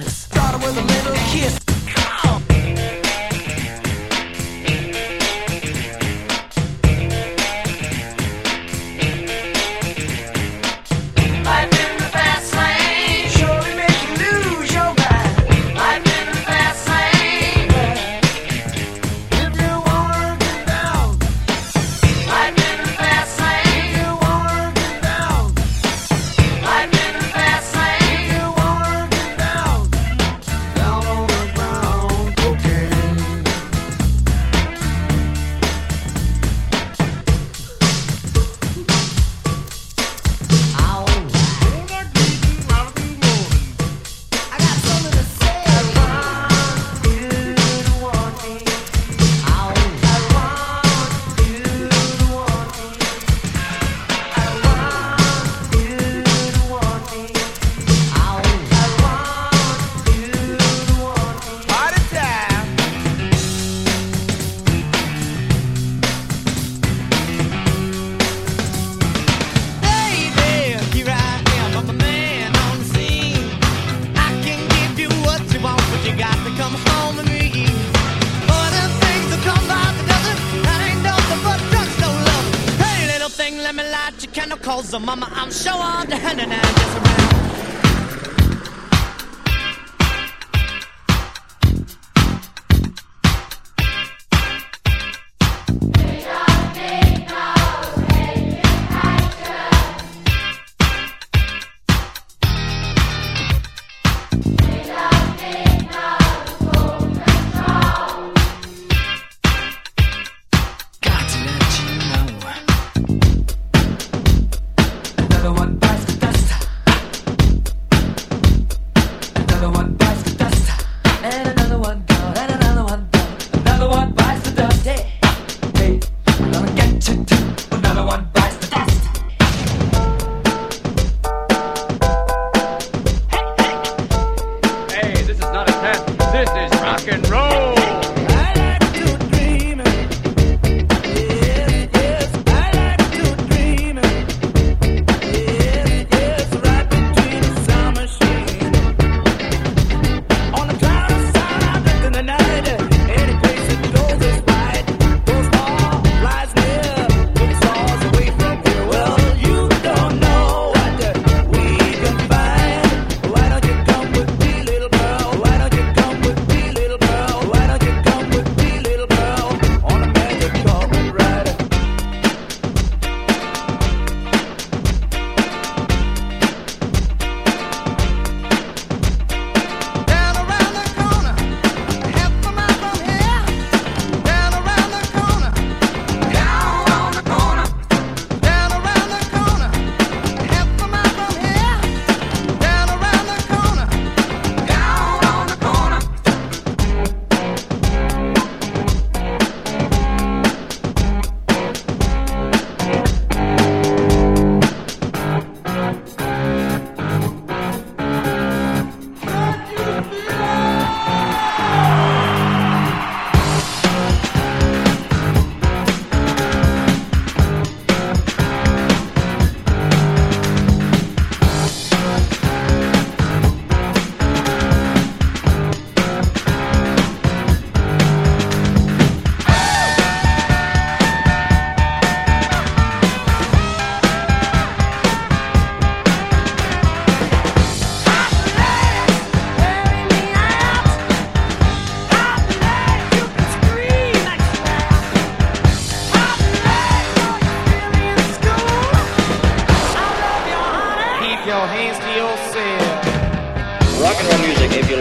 Started with a little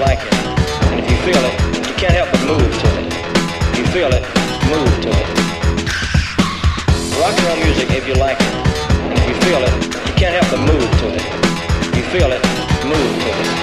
like it. And if you feel it, you can't help but move to it. If you feel it, move to it. Rock and roll music if you like it. And if you feel it, you can't help but move to it. If you feel it, move to it.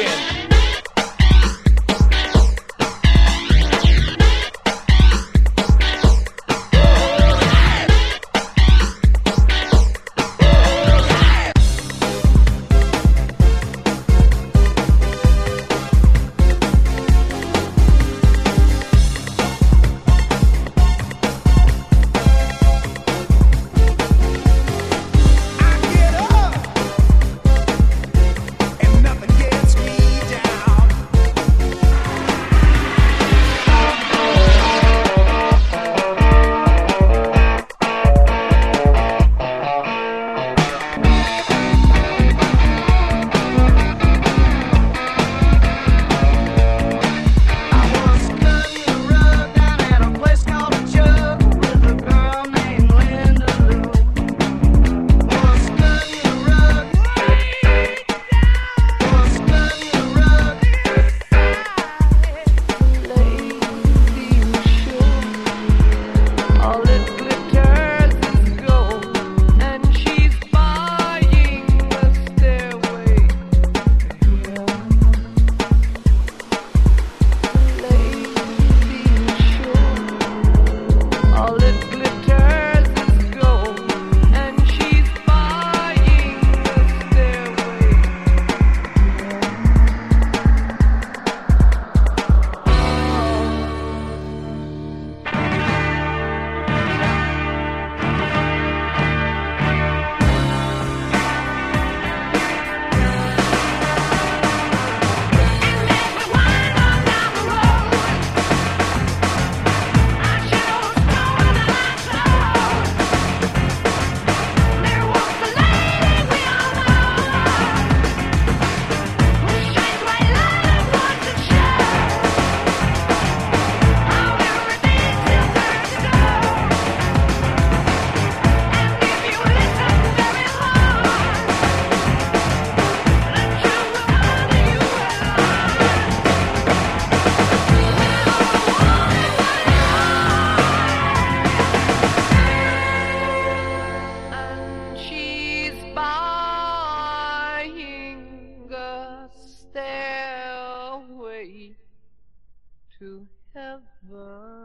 again. To heaven.